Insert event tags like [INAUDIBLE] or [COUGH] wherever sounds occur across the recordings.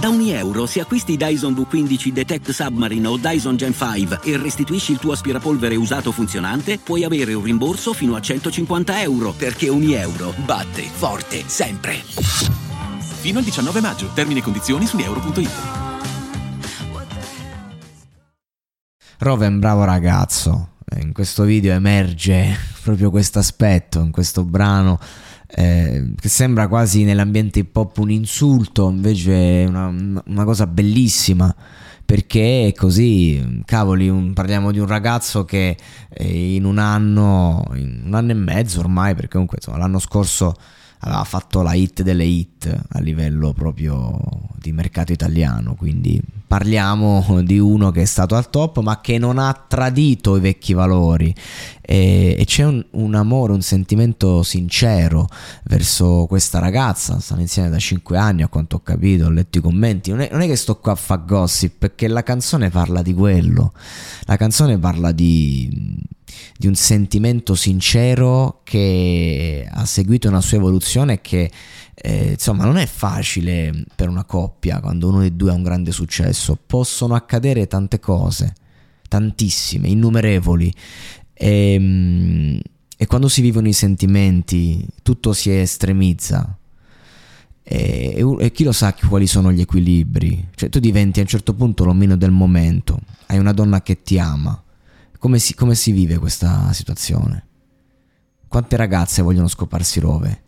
Da ogni euro, se acquisti Dyson V15 Detect Submarine o Dyson Gen 5 e restituisci il tuo aspirapolvere usato funzionante, puoi avere un rimborso fino a 150 euro, perché ogni euro batte forte sempre. Fino al 19 maggio. Termini e condizioni su euro.it. Rove è un bravo ragazzo. In questo video emerge proprio questo aspetto, in questo brano eh, che sembra quasi nell'ambiente hip hop un insulto, invece è una, una cosa bellissima. Perché è così, cavoli, un, parliamo di un ragazzo che eh, in un anno, in un anno e mezzo ormai, perché comunque insomma, l'anno scorso aveva fatto la hit delle hit a livello proprio di mercato italiano, quindi parliamo di uno che è stato al top ma che non ha tradito i vecchi valori. E, e c'è un, un, amore, un sentimento sincero verso questa ragazza, stanno insieme da 5 anni a quanto ho capito, ho letto i commenti, non è, non è che sto qua a fare gossip perché la canzone parla di quello, la canzone parla di di un sentimento sincero che ha seguito una sua evoluzione che eh, insomma non è facile per una coppia quando uno dei due ha un grande successo. Possono accadere tante cose tantissime innumerevoli. E, ehm, e quando si vivono i sentimenti tutto si estremizza. E, e, chi lo sa quali sono gli equilibri? Cioè tu diventi a un certo punto l'omino del momento. Hai una donna che ti ama come si, come si vive questa situazione? Quante ragazze vogliono scoparsi Rove?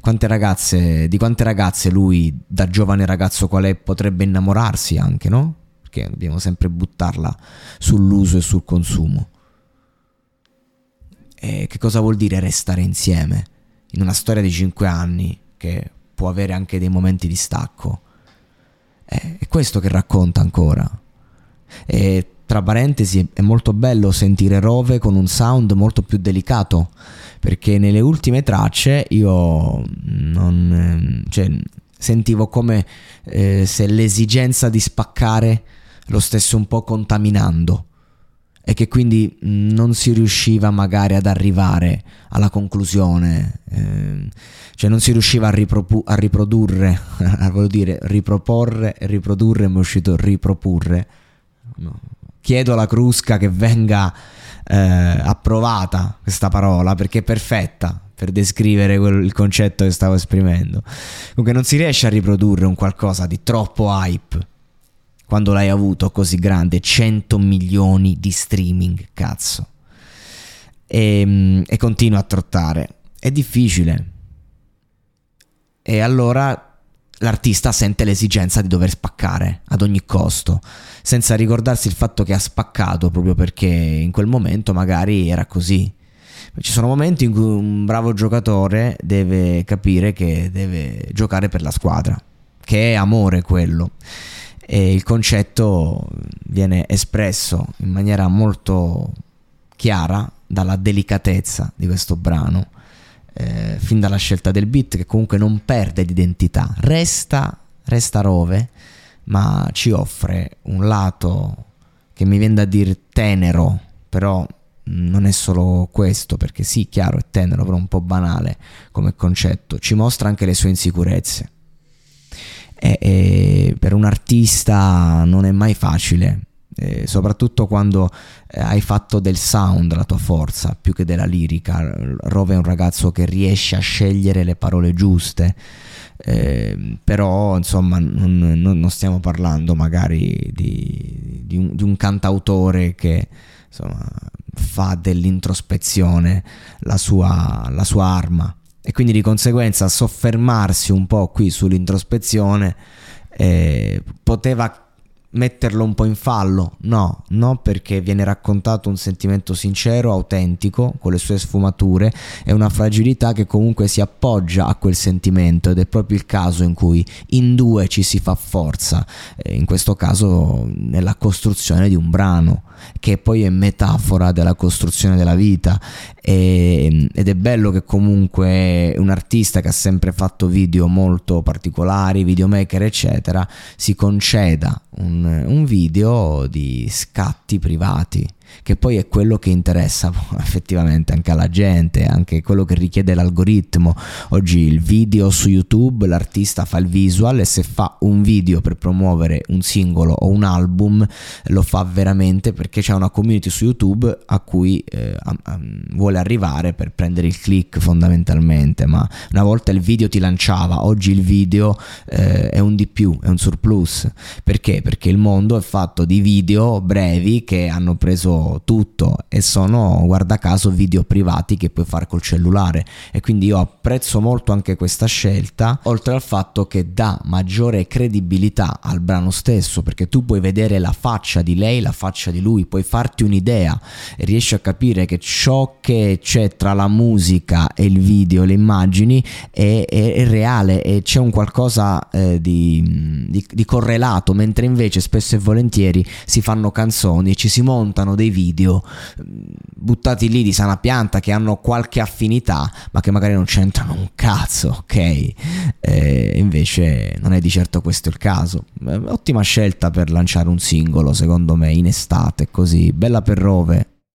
Quante ragazze, di quante ragazze lui, da giovane ragazzo qual è, potrebbe innamorarsi anche, no? Perché dobbiamo sempre buttarla sull'uso e sul consumo. E che cosa vuol dire restare insieme? In una storia di 5 anni, che può avere anche dei momenti di stacco. È questo che racconta ancora. E tra parentesi, è molto bello sentire Rove con un sound molto più delicato, perché nelle ultime tracce io non, cioè, sentivo come eh, se l'esigenza di spaccare lo stesse un po' contaminando e che quindi non si riusciva magari ad arrivare alla conclusione, eh, cioè non si riusciva a, ripropu- a riprodurre, [LAUGHS] voglio dire riproporre riprodurre, mi è uscito ripropurre. No, chiedo alla Crusca che venga eh, approvata questa parola perché è perfetta per descrivere quel, il concetto che stavo esprimendo. Comunque non si riesce a riprodurre un qualcosa di troppo hype quando l'hai avuto così grande, 100 milioni di streaming, cazzo. E, ehm, e continua a trottare. È difficile. E allora l'artista sente l'esigenza di dover spaccare ad ogni costo, senza ricordarsi il fatto che ha spaccato proprio perché in quel momento magari era così. Ci sono momenti in cui un bravo giocatore deve capire che deve giocare per la squadra, che è amore quello. E il concetto viene espresso in maniera molto chiara dalla delicatezza di questo brano eh, fin dalla scelta del beat che comunque non perde l'identità, resta, resta Rove, ma ci offre un lato che mi viene da dire tenero, però non è solo questo, perché sì, chiaro, è tenero, però un po' banale come concetto, ci mostra anche le sue insicurezze. E, e per un artista non è mai facile eh, soprattutto quando eh, hai fatto del sound la tua forza più che della lirica. Rove è un ragazzo che riesce a scegliere le parole giuste. Eh, però insomma non, non, non, stiamo parlando magari di, di, un, di un, cantautore che insomma, fa dell'introspezione la sua, la sua arma e quindi di conseguenza soffermarsi un po' qui sull'introspezione eh, poteva metterlo un po' in fallo, no, no perché viene raccontato un sentimento sincero, autentico, con le sue sfumature e una fragilità che comunque si appoggia a quel sentimento ed è proprio il caso in cui in due ci si fa forza, in questo caso nella costruzione di un brano che poi è metafora della costruzione della vita. E, ed è bello che comunque un artista che ha sempre fatto video molto particolari, videomaker eccetera, si conceda un, un video di scatti privati che poi è quello che interessa [LAUGHS] effettivamente anche alla gente, anche quello che richiede l'algoritmo. Oggi il video su YouTube, l'artista fa il visual e se fa un video per promuovere un singolo o un album lo fa veramente perché c'è una community su YouTube a cui eh, vuole arrivare per prendere il click fondamentalmente, ma una volta il video ti lanciava, oggi il video eh, è un di più, è un surplus. Perché? Perché il mondo è fatto di video brevi che hanno preso tutto e sono guarda caso video privati che puoi fare col cellulare. E quindi io apprezzo molto anche questa scelta oltre al fatto che dà maggiore credibilità al brano stesso perché tu puoi vedere la faccia di lei la faccia di lui puoi farti un'idea e riesci a capire che ciò che c'è tra la musica e il video le immagini è, è, è reale e c'è un qualcosa eh, di, di, di correlato mentre invece spesso e volentieri si fanno canzoni ci si montano dei video mm, buttati lì di sana pianta che hanno qualche affinità ma che magari non c'entrano un cazzo, ok? Eh, invece non è di certo questo il caso. Eh, ottima scelta per lanciare un singolo secondo me in estate così, bella per Rove.